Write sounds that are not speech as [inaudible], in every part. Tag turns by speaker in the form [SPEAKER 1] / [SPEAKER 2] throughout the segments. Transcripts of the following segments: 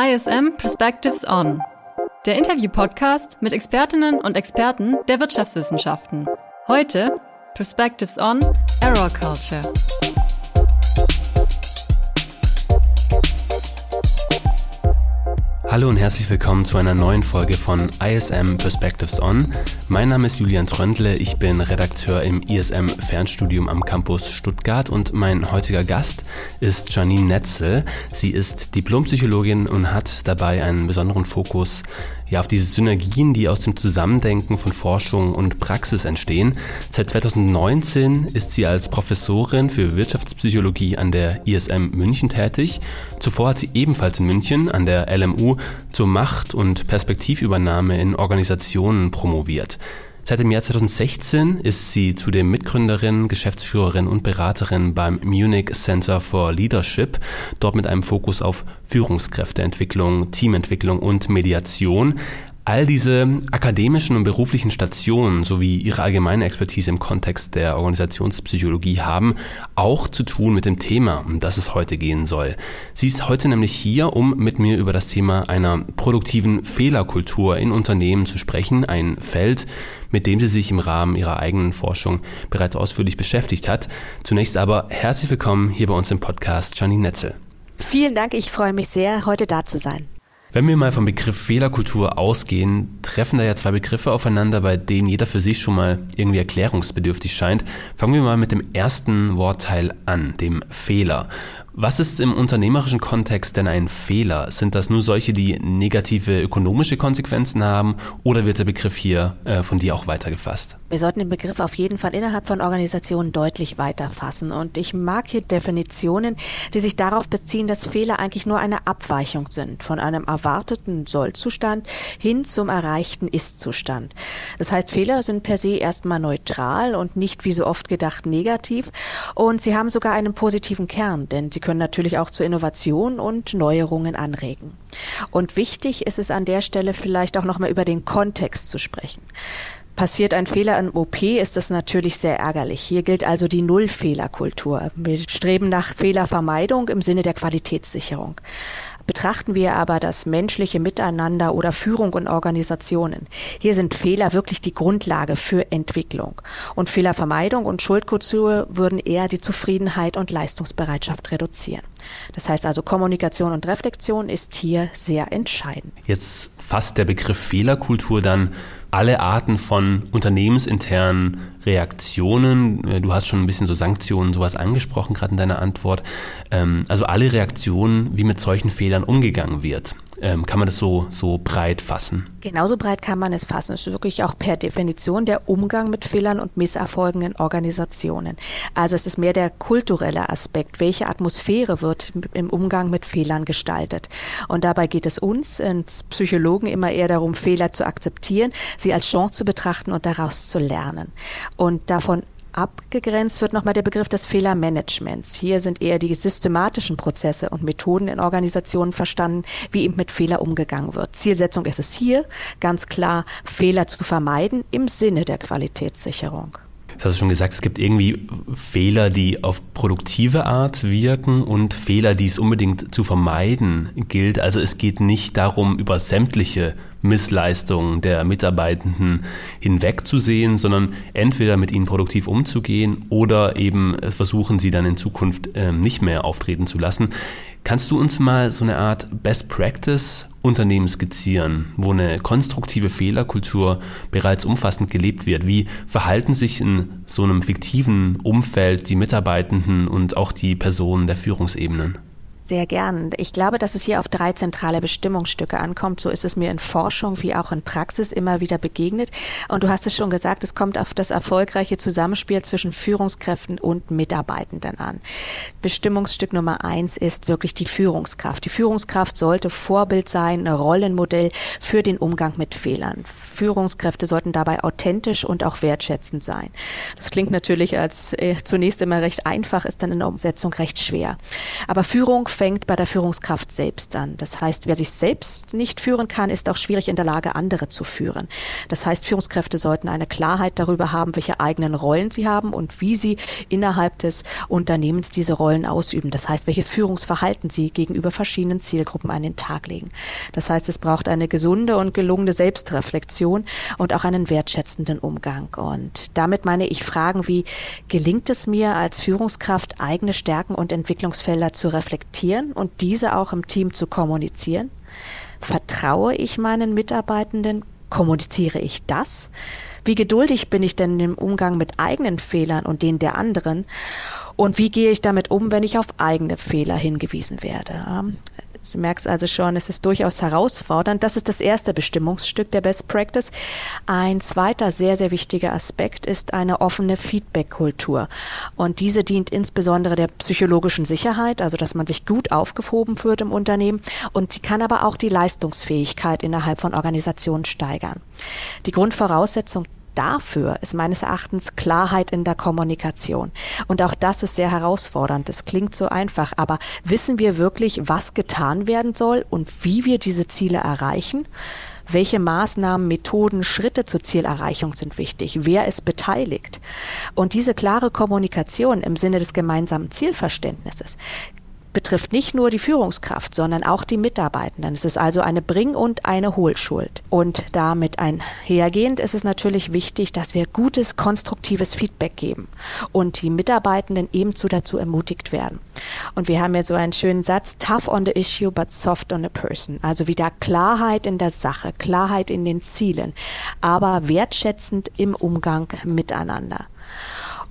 [SPEAKER 1] ISM Perspectives On, der Interview-Podcast mit Expertinnen und Experten der Wirtschaftswissenschaften. Heute Perspectives On Error Culture.
[SPEAKER 2] Hallo und herzlich willkommen zu einer neuen Folge von ISM Perspectives On. Mein Name ist Julian Tröndle, ich bin Redakteur im ISM Fernstudium am Campus Stuttgart und mein heutiger Gast ist Janine Netzel. Sie ist Diplompsychologin und hat dabei einen besonderen Fokus ja, auf diese Synergien, die aus dem Zusammendenken von Forschung und Praxis entstehen. Seit 2019 ist sie als Professorin für Wirtschaftspsychologie an der ISM München tätig. Zuvor hat sie ebenfalls in München an der LMU zur Macht- und Perspektivübernahme in Organisationen promoviert. Seit dem Jahr 2016 ist sie zudem Mitgründerin, Geschäftsführerin und Beraterin beim Munich Center for Leadership, dort mit einem Fokus auf Führungskräfteentwicklung, Teamentwicklung und Mediation. All diese akademischen und beruflichen Stationen sowie ihre allgemeine Expertise im Kontext der Organisationspsychologie haben auch zu tun mit dem Thema, um das es heute gehen soll. Sie ist heute nämlich hier, um mit mir über das Thema einer produktiven Fehlerkultur in Unternehmen zu sprechen, ein Feld, mit dem sie sich im Rahmen ihrer eigenen Forschung bereits ausführlich beschäftigt hat. Zunächst aber herzlich willkommen hier bei uns im Podcast Janine Netzel.
[SPEAKER 3] Vielen Dank, ich freue mich sehr, heute da zu sein.
[SPEAKER 2] Wenn wir mal vom Begriff Fehlerkultur ausgehen, treffen da ja zwei Begriffe aufeinander, bei denen jeder für sich schon mal irgendwie erklärungsbedürftig scheint. Fangen wir mal mit dem ersten Wortteil an, dem Fehler. Was ist im unternehmerischen Kontext denn ein Fehler? Sind das nur solche, die negative ökonomische Konsequenzen haben oder wird der Begriff hier äh, von dir auch weitergefasst?
[SPEAKER 3] Wir sollten den Begriff auf jeden Fall innerhalb von Organisationen deutlich weiter fassen. Und ich mag hier Definitionen, die sich darauf beziehen, dass Fehler eigentlich nur eine Abweichung sind von einem erwarteten Sollzustand hin zum erreichten Ist-Zustand. Das heißt, Fehler sind per se erstmal neutral und nicht wie so oft gedacht negativ. Und sie haben sogar einen positiven Kern, denn sie können natürlich auch zu Innovation und Neuerungen anregen. Und wichtig ist es an der Stelle vielleicht auch nochmal über den Kontext zu sprechen. Passiert ein Fehler im OP, ist das natürlich sehr ärgerlich. Hier gilt also die Nullfehlerkultur. Wir streben nach Fehlervermeidung im Sinne der Qualitätssicherung. Betrachten wir aber das menschliche Miteinander oder Führung und Organisationen. Hier sind Fehler wirklich die Grundlage für Entwicklung. Und Fehlervermeidung und Schuldkultur würden eher die Zufriedenheit und Leistungsbereitschaft reduzieren. Das heißt also, Kommunikation und Reflexion ist hier sehr entscheidend.
[SPEAKER 2] Jetzt fasst der Begriff Fehlerkultur dann alle Arten von unternehmensinternen Reaktionen. Äh, du hast schon ein bisschen so Sanktionen, sowas angesprochen, gerade in deiner Antwort. Ähm, also alle Reaktionen, wie mit solchen Fehlern umgegangen wird. Ähm, kann man das so, so breit fassen?
[SPEAKER 3] Genauso breit kann man es fassen. Es ist wirklich auch per Definition der Umgang mit Fehlern und Misserfolgen in Organisationen. Also es ist mehr der kulturelle Aspekt. Welche Atmosphäre wird im Umgang mit Fehlern gestaltet? Und dabei geht es uns, als Psychologen, immer eher darum, Fehler zu akzeptieren, sie als Chance zu betrachten und daraus zu lernen. Und davon abgegrenzt wird nochmal der Begriff des Fehlermanagements. Hier sind eher die systematischen Prozesse und Methoden in Organisationen verstanden, wie eben mit Fehler umgegangen wird. Zielsetzung ist es hier, ganz klar, Fehler zu vermeiden im Sinne der Qualitätssicherung.
[SPEAKER 2] Du hast schon gesagt, es gibt irgendwie Fehler, die auf produktive Art wirken und Fehler, die es unbedingt zu vermeiden gilt. Also es geht nicht darum, über sämtliche Missleistungen der Mitarbeitenden hinwegzusehen, sondern entweder mit ihnen produktiv umzugehen oder eben versuchen, sie dann in Zukunft äh, nicht mehr auftreten zu lassen. Kannst du uns mal so eine Art Best Practice Unternehmen skizzieren, wo eine konstruktive Fehlerkultur bereits umfassend gelebt wird? Wie verhalten sich in so einem fiktiven Umfeld die Mitarbeitenden und auch die Personen der Führungsebenen?
[SPEAKER 3] Sehr gern. Ich glaube, dass es hier auf drei zentrale Bestimmungsstücke ankommt. So ist es mir in Forschung wie auch in Praxis immer wieder begegnet. Und du hast es schon gesagt, es kommt auf das erfolgreiche Zusammenspiel zwischen Führungskräften und Mitarbeitenden an. Bestimmungsstück Nummer eins ist wirklich die Führungskraft. Die Führungskraft sollte Vorbild sein, ein Rollenmodell für den Umgang mit Fehlern. Führungskräfte sollten dabei authentisch und auch wertschätzend sein. Das klingt natürlich als äh, zunächst immer recht einfach, ist dann in der Umsetzung recht schwer. Aber Führung fängt bei der Führungskraft selbst an. Das heißt, wer sich selbst nicht führen kann, ist auch schwierig in der Lage, andere zu führen. Das heißt, Führungskräfte sollten eine Klarheit darüber haben, welche eigenen Rollen sie haben und wie sie innerhalb des Unternehmens diese Rollen ausüben. Das heißt, welches Führungsverhalten sie gegenüber verschiedenen Zielgruppen an den Tag legen. Das heißt, es braucht eine gesunde und gelungene Selbstreflexion und auch einen wertschätzenden Umgang. Und damit meine ich Fragen wie, gelingt es mir als Führungskraft, eigene Stärken und Entwicklungsfelder zu reflektieren und diese auch im Team zu kommunizieren? Vertraue ich meinen Mitarbeitenden? Kommuniziere ich das? Wie geduldig bin ich denn im Umgang mit eigenen Fehlern und denen der anderen? Und wie gehe ich damit um, wenn ich auf eigene Fehler hingewiesen werde? Du merkst also schon, es ist durchaus herausfordernd. Das ist das erste Bestimmungsstück der Best Practice. Ein zweiter sehr, sehr wichtiger Aspekt ist eine offene Feedback-Kultur. Und diese dient insbesondere der psychologischen Sicherheit, also dass man sich gut aufgehoben fühlt im Unternehmen. Und sie kann aber auch die Leistungsfähigkeit innerhalb von Organisationen steigern. Die Grundvoraussetzung dafür ist meines Erachtens Klarheit in der Kommunikation. Und auch das ist sehr herausfordernd. Das klingt so einfach, aber wissen wir wirklich, was getan werden soll und wie wir diese Ziele erreichen? Welche Maßnahmen, Methoden, Schritte zur Zielerreichung sind wichtig? Wer ist beteiligt? Und diese klare Kommunikation im Sinne des gemeinsamen Zielverständnisses betrifft nicht nur die Führungskraft, sondern auch die Mitarbeitenden. Es ist also eine Bring- und eine Hohlschuld. Und damit einhergehend ist es natürlich wichtig, dass wir gutes, konstruktives Feedback geben und die Mitarbeitenden ebenso dazu ermutigt werden. Und wir haben ja so einen schönen Satz, tough on the issue, but soft on the person. Also wieder Klarheit in der Sache, Klarheit in den Zielen, aber wertschätzend im Umgang miteinander.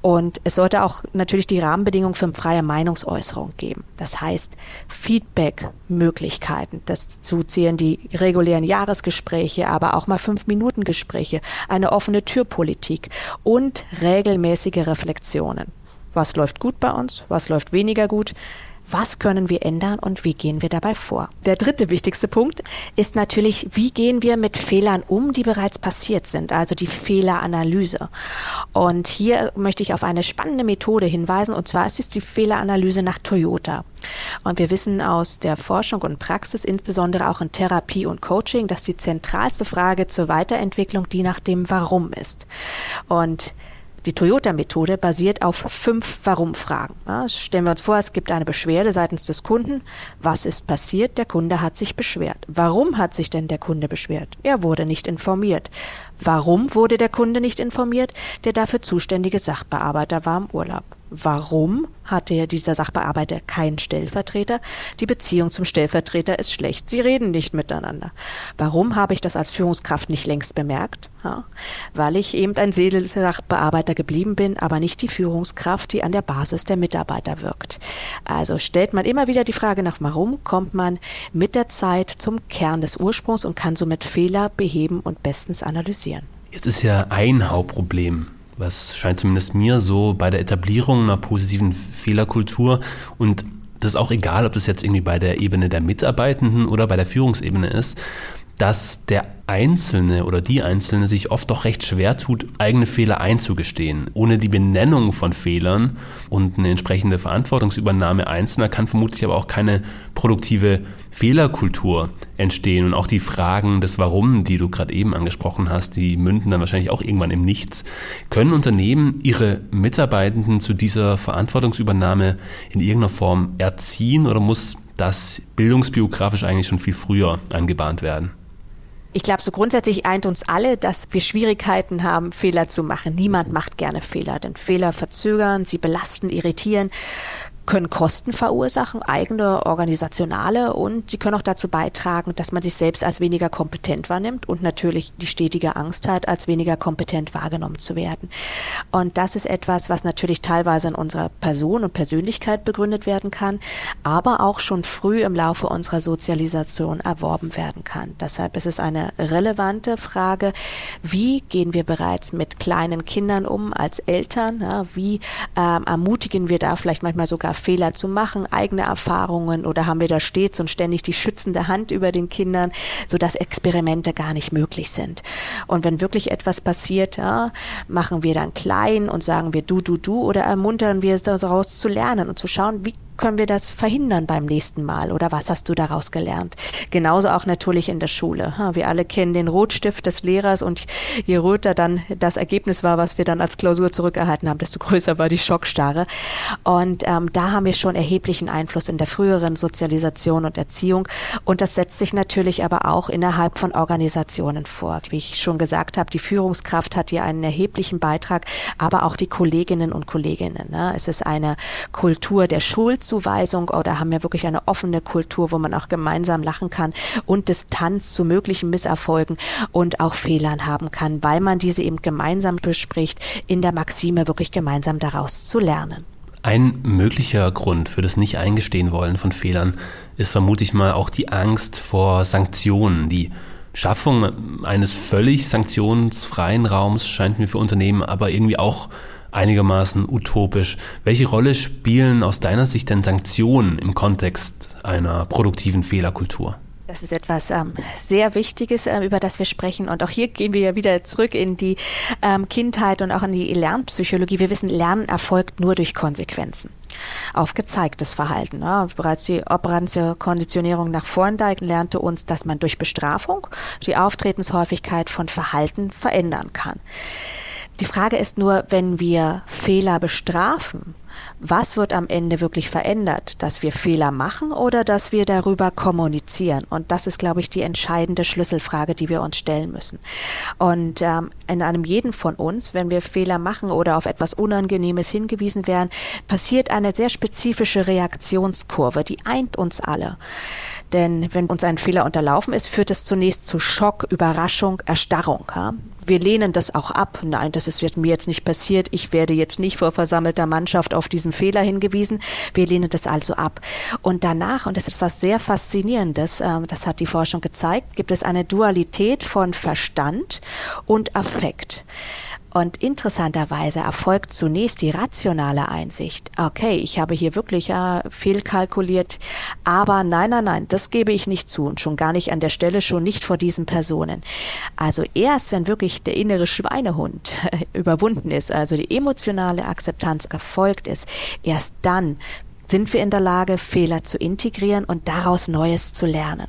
[SPEAKER 3] Und es sollte auch natürlich die Rahmenbedingungen für freie Meinungsäußerung geben. Das heißt, Feedback-Möglichkeiten. Dazu zählen die regulären Jahresgespräche, aber auch mal Fünf-Minuten-Gespräche, eine offene Türpolitik und regelmäßige Reflexionen. Was läuft gut bei uns? Was läuft weniger gut? Was können wir ändern und wie gehen wir dabei vor. Der dritte wichtigste Punkt ist natürlich, wie gehen wir mit Fehlern um, die bereits passiert sind, also die Fehleranalyse. Und hier möchte ich auf eine spannende Methode hinweisen, und zwar ist es die Fehleranalyse nach Toyota. Und wir wissen aus der Forschung und Praxis, insbesondere auch in Therapie und Coaching, dass die zentralste Frage zur Weiterentwicklung die nach dem Warum ist. Und die Toyota-Methode basiert auf fünf Warum-Fragen. Ja, stellen wir uns vor, es gibt eine Beschwerde seitens des Kunden. Was ist passiert? Der Kunde hat sich beschwert. Warum hat sich denn der Kunde beschwert? Er wurde nicht informiert. Warum wurde der Kunde nicht informiert? Der dafür zuständige Sachbearbeiter war im Urlaub. Warum hatte dieser Sachbearbeiter keinen Stellvertreter? Die Beziehung zum Stellvertreter ist schlecht. Sie reden nicht miteinander. Warum habe ich das als Führungskraft nicht längst bemerkt? Ja, weil ich eben ein Sachbearbeiter geblieben bin, aber nicht die Führungskraft, die an der Basis der Mitarbeiter wirkt. Also stellt man immer wieder die Frage nach warum, kommt man mit der Zeit zum Kern des Ursprungs und kann somit Fehler beheben und bestens analysieren.
[SPEAKER 2] Jetzt ist ja ein Hauptproblem was scheint zumindest mir so bei der Etablierung einer positiven Fehlerkultur und das ist auch egal, ob das jetzt irgendwie bei der Ebene der Mitarbeitenden oder bei der Führungsebene ist, dass der Einzelne oder die Einzelne sich oft doch recht schwer tut, eigene Fehler einzugestehen. Ohne die Benennung von Fehlern und eine entsprechende Verantwortungsübernahme Einzelner kann vermutlich aber auch keine produktive Fehlerkultur entstehen. Und auch die Fragen des Warum, die du gerade eben angesprochen hast, die münden dann wahrscheinlich auch irgendwann im Nichts. Können Unternehmen ihre Mitarbeitenden zu dieser Verantwortungsübernahme in irgendeiner Form erziehen oder muss das bildungsbiografisch eigentlich schon viel früher angebahnt werden?
[SPEAKER 3] Ich glaube, so grundsätzlich eint uns alle, dass wir Schwierigkeiten haben, Fehler zu machen. Niemand macht gerne Fehler, denn Fehler verzögern, sie belasten, irritieren können Kosten verursachen, eigene organisationale und sie können auch dazu beitragen, dass man sich selbst als weniger kompetent wahrnimmt und natürlich die stetige Angst hat, als weniger kompetent wahrgenommen zu werden. Und das ist etwas, was natürlich teilweise in unserer Person und Persönlichkeit begründet werden kann, aber auch schon früh im Laufe unserer Sozialisation erworben werden kann. Deshalb ist es eine relevante Frage, wie gehen wir bereits mit kleinen Kindern um als Eltern, ja, wie ähm, ermutigen wir da vielleicht manchmal sogar Fehler zu machen, eigene Erfahrungen oder haben wir da stets und ständig die schützende Hand über den Kindern, sodass Experimente gar nicht möglich sind. Und wenn wirklich etwas passiert, ja, machen wir dann klein und sagen wir du, du, du oder ermuntern wir es daraus zu lernen und zu schauen, wie können wir das verhindern beim nächsten Mal oder was hast du daraus gelernt? Genauso auch natürlich in der Schule. Wir alle kennen den Rotstift des Lehrers und je röter dann das Ergebnis war, was wir dann als Klausur zurückerhalten haben, desto [laughs] größer war die Schockstarre. Und ähm, da haben wir schon erheblichen Einfluss in der früheren Sozialisation und Erziehung. Und das setzt sich natürlich aber auch innerhalb von Organisationen fort. Wie ich schon gesagt habe, die Führungskraft hat hier einen erheblichen Beitrag, aber auch die Kolleginnen und Kolleginnen. Ne? Es ist eine Kultur der Schuldzuweisung oder haben wir wirklich eine offene Kultur, wo man auch gemeinsam lachen kann und Distanz zu möglichen Misserfolgen und auch Fehlern haben kann, weil man diese eben gemeinsam bespricht, in der Maxime wirklich gemeinsam daraus zu lernen.
[SPEAKER 2] Ein möglicher Grund für das Nicht-Eingestehen wollen von Fehlern ist vermutlich mal auch die Angst vor Sanktionen. Die Schaffung eines völlig sanktionsfreien Raums scheint mir für Unternehmen aber irgendwie auch einigermaßen utopisch. Welche Rolle spielen aus deiner Sicht denn Sanktionen im Kontext einer produktiven Fehlerkultur?
[SPEAKER 3] Das ist etwas ähm, sehr Wichtiges, äh, über das wir sprechen. Und auch hier gehen wir ja wieder zurück in die ähm, Kindheit und auch in die Lernpsychologie. Wir wissen, Lernen erfolgt nur durch Konsequenzen. Auf gezeigtes Verhalten. Ne? Bereits die operante Konditionierung nach Thorndike lernte uns, dass man durch Bestrafung die Auftretenshäufigkeit von Verhalten verändern kann. Die Frage ist nur, wenn wir Fehler bestrafen, was wird am Ende wirklich verändert? Dass wir Fehler machen oder dass wir darüber kommunizieren? Und das ist, glaube ich, die entscheidende Schlüsselfrage, die wir uns stellen müssen. Und ähm, in einem jeden von uns, wenn wir Fehler machen oder auf etwas Unangenehmes hingewiesen werden, passiert eine sehr spezifische Reaktionskurve, die eint uns alle. Denn wenn uns ein Fehler unterlaufen ist, führt es zunächst zu Schock, Überraschung, Erstarrung. Ja? Wir lehnen das auch ab. Nein, das ist mir jetzt nicht passiert. Ich werde jetzt nicht vor versammelter Mannschaft auf diesen Fehler hingewiesen. Wir lehnen das also ab. Und danach, und das ist was sehr Faszinierendes, äh, das hat die Forschung gezeigt, gibt es eine Dualität von Verstand und Affekt. Und interessanterweise erfolgt zunächst die rationale Einsicht. Okay, ich habe hier wirklich ja, fehlkalkuliert, aber nein, nein, nein, das gebe ich nicht zu und schon gar nicht an der Stelle, schon nicht vor diesen Personen. Also erst, wenn wirklich der innere Schweinehund [laughs] überwunden ist, also die emotionale Akzeptanz erfolgt ist, erst dann sind wir in der Lage, Fehler zu integrieren und daraus Neues zu lernen.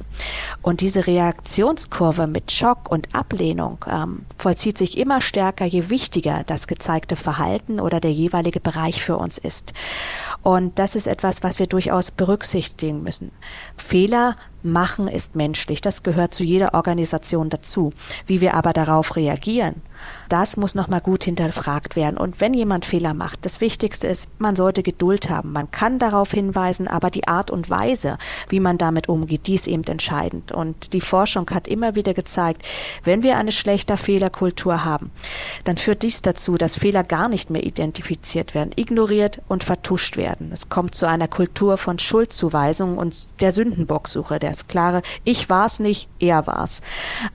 [SPEAKER 3] Und diese Reaktionskurve mit Schock und Ablehnung ähm, vollzieht sich immer stärker, je wichtiger das gezeigte Verhalten oder der jeweilige Bereich für uns ist. Und das ist etwas, was wir durchaus berücksichtigen müssen. Fehler machen ist menschlich. Das gehört zu jeder Organisation dazu. Wie wir aber darauf reagieren, das muss nochmal gut hinterfragt werden. Und wenn jemand Fehler macht, das Wichtigste ist, man sollte Geduld haben. Man kann darauf hinweisen, aber die Art und Weise, wie man damit umgeht, die ist eben entscheidend. Und die Forschung hat immer wieder gezeigt, wenn wir eine schlechte Fehlerkultur haben, dann führt dies dazu, dass Fehler gar nicht mehr identifiziert werden, ignoriert und vertuscht werden. Es kommt zu einer Kultur von Schuldzuweisung und der Sündenbocksuche, das klare, ich war's nicht, er war's.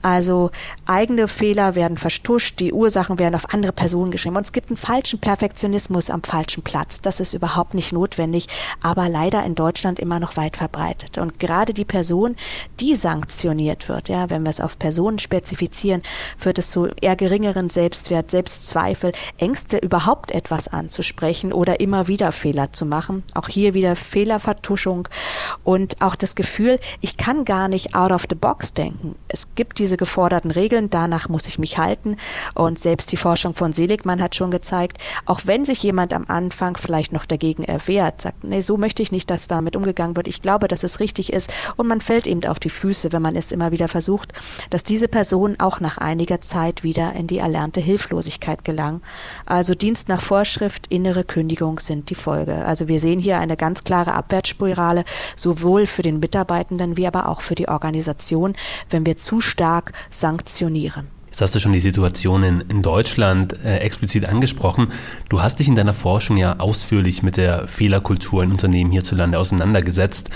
[SPEAKER 3] Also eigene Fehler werden vertuscht, die Ursachen werden auf andere Personen geschrieben. Und es gibt einen falschen Perfektionismus am falschen Platz. Das ist überhaupt nicht notwendig, aber leider in Deutschland immer noch weit verbreitet. Und gerade die Person, die sanktioniert wird, ja, wenn wir es auf Personen spezifizieren, führt es zu eher geringeren Selbstwert, Selbstzweifel, Ängste, überhaupt etwas anzusprechen oder immer wieder Fehler zu machen. Auch hier wieder Fehlervertuschung und auch das Gefühl, ich kann gar nicht out of the box denken. Es gibt diese geforderten Regeln, danach muss ich mich halten und selbst die Forschung von Seligmann hat schon gezeigt, auch wenn sich jemand am Anfang vielleicht noch dagegen erwehrt, sagt, nee, so möchte ich nicht, dass damit umgegangen wird. Ich glaube, dass es richtig ist. Und man fällt eben auf die Füße, wenn man es immer wieder versucht, dass diese Person auch nach einiger Zeit wieder in die erlernte Hilflosigkeit gelang. Also Dienst nach Vorschrift, innere Kündigung sind die Folge. Also wir sehen hier eine ganz klare Abwärtsspirale, sowohl für den Mitarbeitenden wie aber auch für die Organisation, wenn wir zu stark sanktionieren.
[SPEAKER 2] Jetzt hast du schon die Situation in, in Deutschland äh, explizit angesprochen. Du hast dich in deiner Forschung ja ausführlich mit der Fehlerkultur in Unternehmen hierzulande auseinandergesetzt.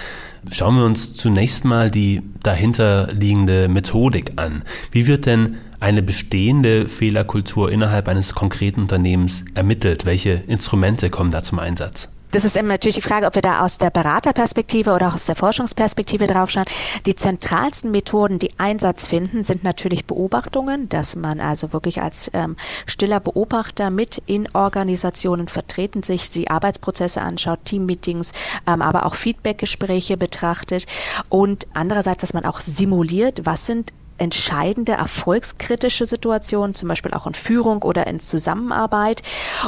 [SPEAKER 2] Schauen wir uns zunächst mal die dahinterliegende Methodik an. Wie wird denn eine bestehende Fehlerkultur innerhalb eines konkreten Unternehmens ermittelt? Welche Instrumente kommen da zum Einsatz?
[SPEAKER 3] Das ist eben natürlich die Frage, ob wir da aus der Beraterperspektive oder auch aus der Forschungsperspektive draufschauen. Die zentralsten Methoden, die Einsatz finden, sind natürlich Beobachtungen, dass man also wirklich als ähm, stiller Beobachter mit in Organisationen vertreten sich, sie Arbeitsprozesse anschaut, Teammeetings, ähm, aber auch Feedbackgespräche betrachtet und andererseits, dass man auch simuliert, was sind entscheidende erfolgskritische Situationen, zum Beispiel auch in Führung oder in Zusammenarbeit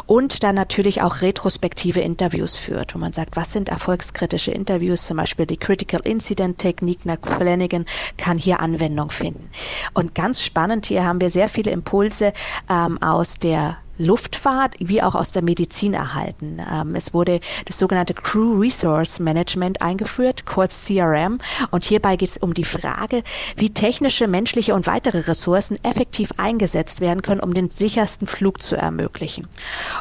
[SPEAKER 3] und dann natürlich auch retrospektive Interviews führt, wo man sagt, was sind erfolgskritische Interviews, zum Beispiel die Critical Incident Technik nach Flanagan kann hier Anwendung finden. Und ganz spannend, hier haben wir sehr viele Impulse ähm, aus der Luftfahrt wie auch aus der Medizin erhalten. Ähm, es wurde das sogenannte Crew Resource Management eingeführt, kurz CRM. Und hierbei geht es um die Frage, wie technische, menschliche und weitere Ressourcen effektiv eingesetzt werden können, um den sichersten Flug zu ermöglichen.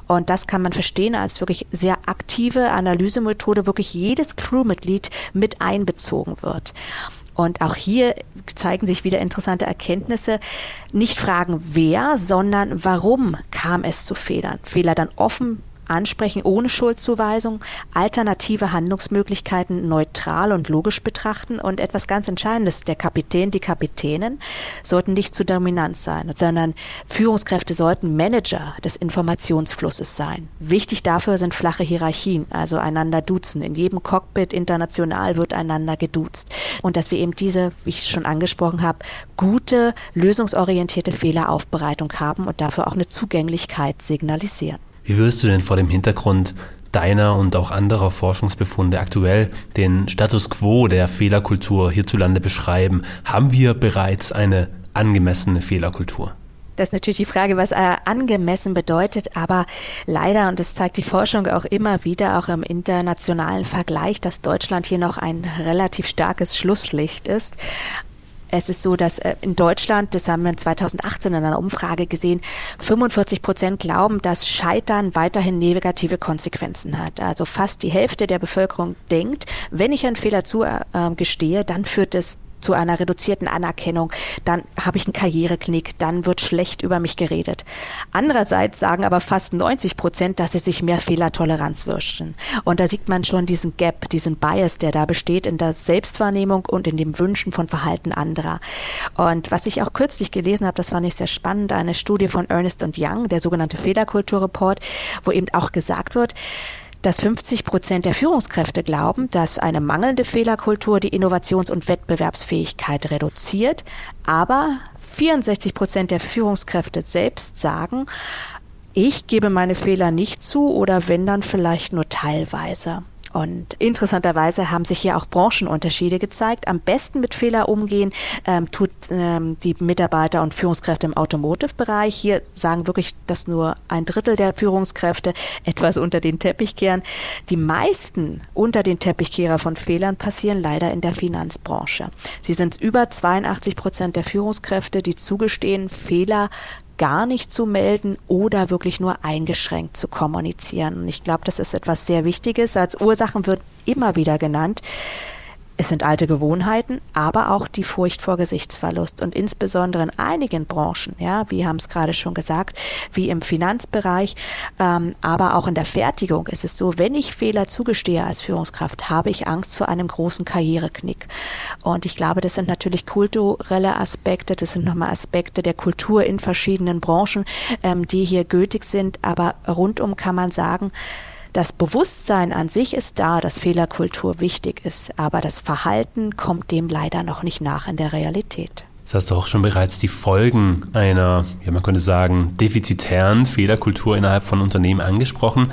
[SPEAKER 3] Und das kann man verstehen als wirklich sehr aktive Analysemethode, wirklich jedes Crewmitglied mit einbezogen wird. Und auch hier zeigen sich wieder interessante Erkenntnisse. Nicht fragen, wer, sondern warum kam es zu Fehlern. Fehler dann offen ansprechen ohne Schuldzuweisung, alternative Handlungsmöglichkeiten neutral und logisch betrachten und etwas ganz Entscheidendes, der Kapitän, die Kapitänin sollten nicht zu dominant sein, sondern Führungskräfte sollten Manager des Informationsflusses sein. Wichtig dafür sind flache Hierarchien, also einander duzen. In jedem Cockpit international wird einander geduzt. Und dass wir eben diese, wie ich schon angesprochen habe, gute, lösungsorientierte Fehleraufbereitung haben und dafür auch eine Zugänglichkeit signalisieren.
[SPEAKER 2] Wie würdest du denn vor dem Hintergrund deiner und auch anderer Forschungsbefunde aktuell den Status quo der Fehlerkultur hierzulande beschreiben? Haben wir bereits eine angemessene Fehlerkultur?
[SPEAKER 3] Das ist natürlich die Frage, was äh, angemessen bedeutet, aber leider, und das zeigt die Forschung auch immer wieder, auch im internationalen Vergleich, dass Deutschland hier noch ein relativ starkes Schlusslicht ist. Es ist so, dass äh, in Deutschland, das haben wir 2018 in einer Umfrage gesehen, 45 Prozent glauben, dass Scheitern weiterhin negative Konsequenzen hat. Also fast die Hälfte der Bevölkerung denkt, wenn ich einen Fehler zugestehe, äh, dann führt es zu einer reduzierten Anerkennung, dann habe ich einen Karriereknick, dann wird schlecht über mich geredet. Andererseits sagen aber fast 90 Prozent, dass sie sich mehr Fehlertoleranz wünschen. Und da sieht man schon diesen Gap, diesen Bias, der da besteht in der Selbstwahrnehmung und in dem Wünschen von Verhalten anderer. Und was ich auch kürzlich gelesen habe, das fand ich sehr spannend, eine Studie von Ernest und Young, der sogenannte Fehlerkulturreport, wo eben auch gesagt wird, dass 50 Prozent der Führungskräfte glauben, dass eine mangelnde Fehlerkultur die Innovations- und Wettbewerbsfähigkeit reduziert, aber 64 Prozent der Führungskräfte selbst sagen, ich gebe meine Fehler nicht zu oder wenn dann vielleicht nur teilweise. Und interessanterweise haben sich hier auch Branchenunterschiede gezeigt. Am besten mit Fehler umgehen ähm, tut ähm, die Mitarbeiter und Führungskräfte im Automotive-Bereich. Hier sagen wirklich, dass nur ein Drittel der Führungskräfte [laughs] etwas unter den Teppich kehren. Die meisten unter den Teppichkehrer von Fehlern passieren leider in der Finanzbranche. Sie sind über 82 Prozent der Führungskräfte, die zugestehen, Fehler gar nicht zu melden oder wirklich nur eingeschränkt zu kommunizieren. Und ich glaube, das ist etwas sehr Wichtiges. Als Ursachen wird immer wieder genannt, es sind alte Gewohnheiten, aber auch die Furcht vor Gesichtsverlust und insbesondere in einigen Branchen, ja, wie haben es gerade schon gesagt, wie im Finanzbereich, ähm, aber auch in der Fertigung ist es so, wenn ich Fehler zugestehe als Führungskraft, habe ich Angst vor einem großen Karriereknick. Und ich glaube, das sind natürlich kulturelle Aspekte, das sind nochmal Aspekte der Kultur in verschiedenen Branchen, ähm, die hier gültig sind, aber rundum kann man sagen, das Bewusstsein an sich ist da, dass Fehlerkultur wichtig ist, aber das Verhalten kommt dem leider noch nicht nach in der Realität.
[SPEAKER 2] Das hast du auch schon bereits die Folgen einer, ja man könnte sagen, defizitären Fehlerkultur innerhalb von Unternehmen angesprochen.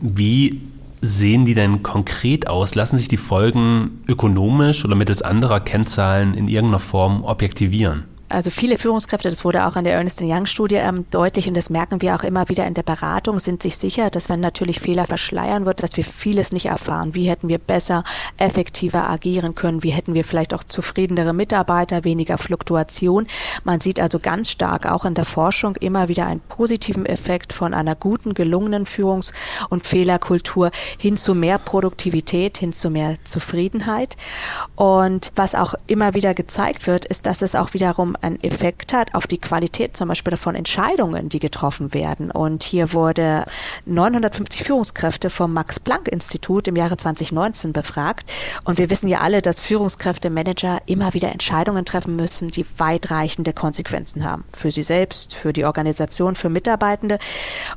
[SPEAKER 2] Wie sehen die denn konkret aus? Lassen sich die Folgen ökonomisch oder mittels anderer Kennzahlen in irgendeiner Form objektivieren?
[SPEAKER 3] Also viele Führungskräfte, das wurde auch an der Ernst Young Studie ähm, deutlich und das merken wir auch immer wieder in der Beratung, sind sich sicher, dass wenn natürlich Fehler verschleiern wird, dass wir vieles nicht erfahren. Wie hätten wir besser, effektiver agieren können? Wie hätten wir vielleicht auch zufriedenere Mitarbeiter, weniger Fluktuation? Man sieht also ganz stark auch in der Forschung immer wieder einen positiven Effekt von einer guten, gelungenen Führungs- und Fehlerkultur hin zu mehr Produktivität, hin zu mehr Zufriedenheit. Und was auch immer wieder gezeigt wird, ist, dass es auch wiederum einen Effekt hat auf die Qualität zum Beispiel von Entscheidungen, die getroffen werden. Und hier wurde 950 Führungskräfte vom Max-Planck-Institut im Jahre 2019 befragt. Und wir wissen ja alle, dass Führungskräfte, Manager immer wieder Entscheidungen treffen müssen, die weitreichende Konsequenzen haben. Für sie selbst, für die Organisation, für Mitarbeitende.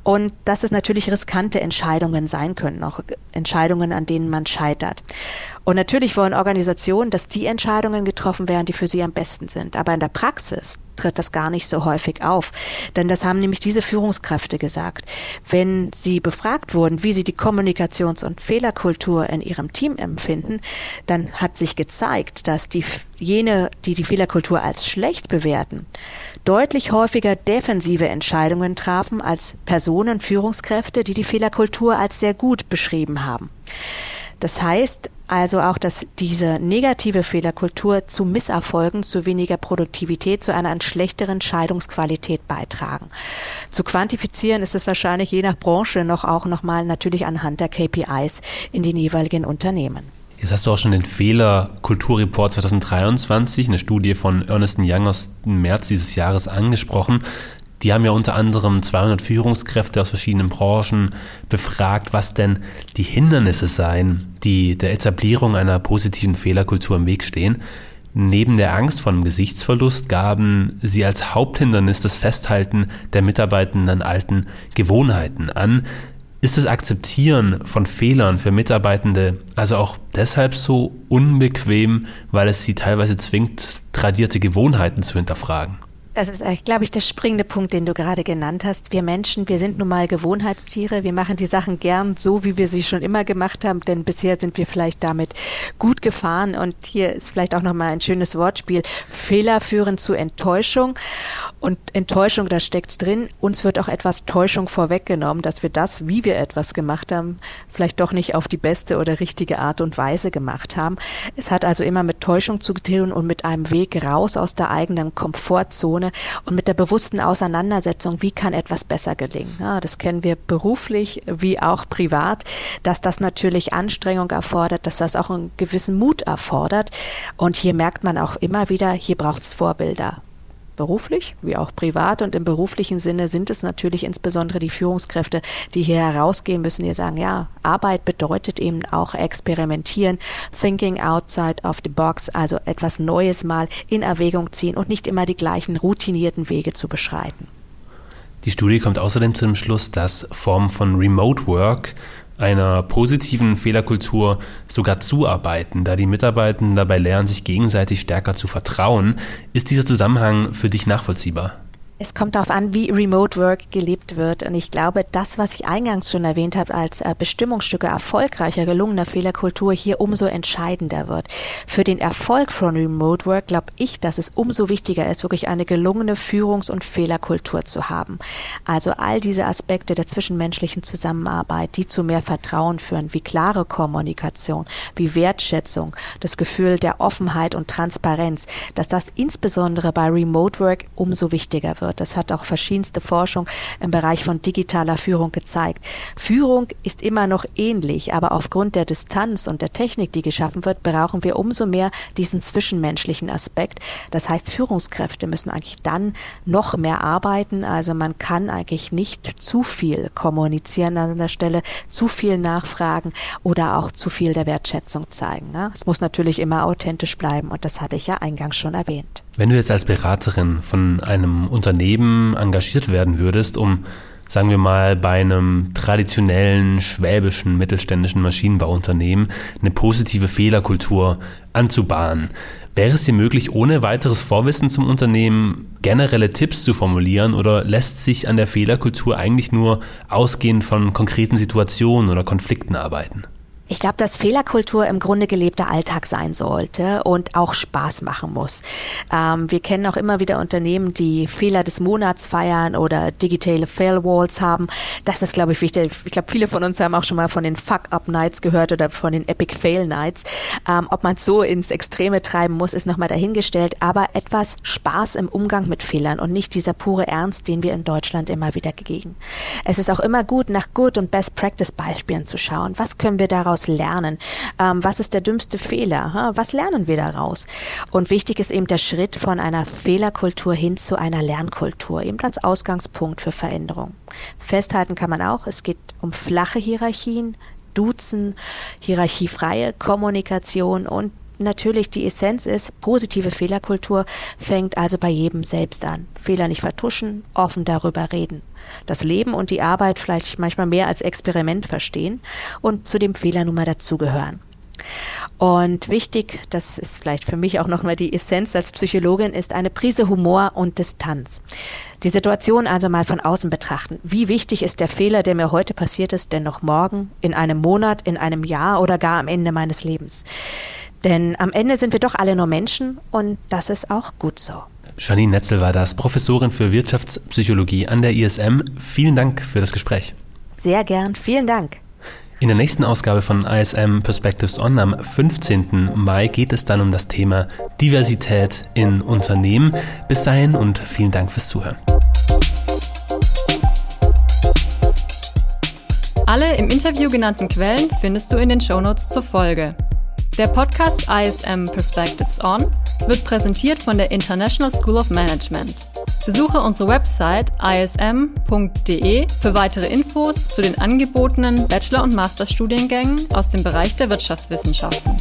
[SPEAKER 3] Und dass es natürlich riskante Entscheidungen sein können, auch Entscheidungen, an denen man scheitert. Und natürlich wollen Organisationen, dass die Entscheidungen getroffen werden, die für sie am besten sind. Aber in der Praxis tritt das gar nicht so häufig auf. Denn das haben nämlich diese Führungskräfte gesagt. Wenn sie befragt wurden, wie sie die Kommunikations- und Fehlerkultur in ihrem Team empfinden, dann hat sich gezeigt, dass die, jene, die die Fehlerkultur als schlecht bewerten, deutlich häufiger defensive Entscheidungen trafen als Personen, Führungskräfte, die die Fehlerkultur als sehr gut beschrieben haben. Das heißt also auch, dass diese negative Fehlerkultur zu Misserfolgen, zu weniger Produktivität, zu einer schlechteren Scheidungsqualität beitragen. Zu quantifizieren ist es wahrscheinlich je nach Branche noch auch nochmal natürlich anhand der KPIs in den jeweiligen Unternehmen.
[SPEAKER 2] Jetzt hast du auch schon den Fehlerkulturreport 2023, eine Studie von Ernest Young aus März dieses Jahres angesprochen. Die haben ja unter anderem 200 Führungskräfte aus verschiedenen Branchen befragt, was denn die Hindernisse seien, die der Etablierung einer positiven Fehlerkultur im Weg stehen. Neben der Angst vor einem Gesichtsverlust gaben sie als Haupthindernis das Festhalten der Mitarbeitenden an alten Gewohnheiten an. Ist das Akzeptieren von Fehlern für Mitarbeitende also auch deshalb so unbequem, weil es sie teilweise zwingt, tradierte Gewohnheiten zu hinterfragen?
[SPEAKER 3] Das ist, glaube ich, der springende Punkt, den du gerade genannt hast. Wir Menschen, wir sind nun mal Gewohnheitstiere. Wir machen die Sachen gern so, wie wir sie schon immer gemacht haben, denn bisher sind wir vielleicht damit gut gefahren. Und hier ist vielleicht auch nochmal ein schönes Wortspiel. Fehler führen zu Enttäuschung. Und Enttäuschung, da steckt drin. Uns wird auch etwas Täuschung vorweggenommen, dass wir das, wie wir etwas gemacht haben, vielleicht doch nicht auf die beste oder richtige Art und Weise gemacht haben. Es hat also immer mit Täuschung zu tun und mit einem Weg raus aus der eigenen Komfortzone Ebene und mit der bewussten Auseinandersetzung, wie kann etwas besser gelingen. Ja, das kennen wir beruflich wie auch privat, dass das natürlich Anstrengung erfordert, dass das auch einen gewissen Mut erfordert. Und hier merkt man auch immer wieder, hier braucht es Vorbilder beruflich wie auch privat. Und im beruflichen Sinne sind es natürlich insbesondere die Führungskräfte, die hier herausgehen müssen, die sagen, ja, Arbeit bedeutet eben auch experimentieren, thinking outside of the box, also etwas Neues mal in Erwägung ziehen und nicht immer die gleichen routinierten Wege zu beschreiten.
[SPEAKER 2] Die Studie kommt außerdem zu dem Schluss, dass Formen von Remote Work einer positiven Fehlerkultur sogar zuarbeiten, da die Mitarbeitenden dabei lernen, sich gegenseitig stärker zu vertrauen. Ist dieser Zusammenhang für dich nachvollziehbar?
[SPEAKER 3] Es kommt darauf an, wie Remote Work gelebt wird. Und ich glaube, das, was ich eingangs schon erwähnt habe, als äh, Bestimmungsstücke erfolgreicher, gelungener Fehlerkultur hier umso entscheidender wird. Für den Erfolg von Remote Work glaube ich, dass es umso wichtiger ist, wirklich eine gelungene Führungs- und Fehlerkultur zu haben. Also all diese Aspekte der zwischenmenschlichen Zusammenarbeit, die zu mehr Vertrauen führen, wie klare Kommunikation, wie Wertschätzung, das Gefühl der Offenheit und Transparenz, dass das insbesondere bei Remote Work umso wichtiger wird wird. Das hat auch verschiedenste Forschung im Bereich von digitaler Führung gezeigt. Führung ist immer noch ähnlich, aber aufgrund der Distanz und der Technik, die geschaffen wird, brauchen wir umso mehr diesen zwischenmenschlichen Aspekt. Das heißt, Führungskräfte müssen eigentlich dann noch mehr arbeiten. Also man kann eigentlich nicht zu viel kommunizieren an der Stelle, zu viel nachfragen oder auch zu viel der Wertschätzung zeigen. Ne? Es muss natürlich immer authentisch bleiben und das hatte ich ja eingangs schon erwähnt.
[SPEAKER 2] Wenn du jetzt als Beraterin von einem Unternehmen engagiert werden würdest, um, sagen wir mal, bei einem traditionellen schwäbischen mittelständischen Maschinenbauunternehmen eine positive Fehlerkultur anzubahnen, wäre es dir möglich, ohne weiteres Vorwissen zum Unternehmen generelle Tipps zu formulieren oder lässt sich an der Fehlerkultur eigentlich nur ausgehend von konkreten Situationen oder Konflikten arbeiten?
[SPEAKER 3] Ich glaube, dass Fehlerkultur im Grunde gelebter Alltag sein sollte und auch Spaß machen muss. Ähm, wir kennen auch immer wieder Unternehmen, die Fehler des Monats feiern oder digitale Failwalls haben. Das ist, glaube ich, wichtig. Ich glaube, viele von uns haben auch schon mal von den Fuck-Up-Nights gehört oder von den Epic Fail-Nights. Ähm, ob man es so ins Extreme treiben muss, ist nochmal dahingestellt. Aber etwas Spaß im Umgang mit Fehlern und nicht dieser pure Ernst, den wir in Deutschland immer wieder gegeben. Es ist auch immer gut, nach Good und Best Practice Beispielen zu schauen. Was können wir daraus daraus lernen? Ähm, was ist der dümmste Fehler? Was lernen wir daraus? Und wichtig ist eben der Schritt von einer Fehlerkultur hin zu einer Lernkultur, eben als Ausgangspunkt für Veränderung. Festhalten kann man auch, es geht um flache Hierarchien, Duzen, hierarchiefreie Kommunikation und natürlich die Essenz ist, positive Fehlerkultur fängt also bei jedem selbst an. Fehler nicht vertuschen, offen darüber reden. Das Leben und die Arbeit vielleicht manchmal mehr als Experiment verstehen und zu dem Fehler nun mal dazugehören. Und wichtig, das ist vielleicht für mich auch nochmal die Essenz als Psychologin, ist eine Prise Humor und Distanz. Die Situation also mal von außen betrachten. Wie wichtig ist der Fehler, der mir heute passiert ist, denn noch morgen, in einem Monat, in einem Jahr oder gar am Ende meines Lebens? Denn am Ende sind wir doch alle nur Menschen und das ist auch gut so.
[SPEAKER 2] Janine Netzel war das, Professorin für Wirtschaftspsychologie an der ISM. Vielen Dank für das Gespräch.
[SPEAKER 3] Sehr gern, vielen Dank.
[SPEAKER 2] In der nächsten Ausgabe von ISM Perspectives On am 15. Mai geht es dann um das Thema Diversität in Unternehmen. Bis dahin und vielen Dank fürs Zuhören.
[SPEAKER 1] Alle im Interview genannten Quellen findest du in den Shownotes zur Folge. Der Podcast ISM Perspectives On wird präsentiert von der International School of Management. Besuche unsere Website ism.de für weitere Infos zu den angebotenen Bachelor- und Masterstudiengängen aus dem Bereich der Wirtschaftswissenschaften.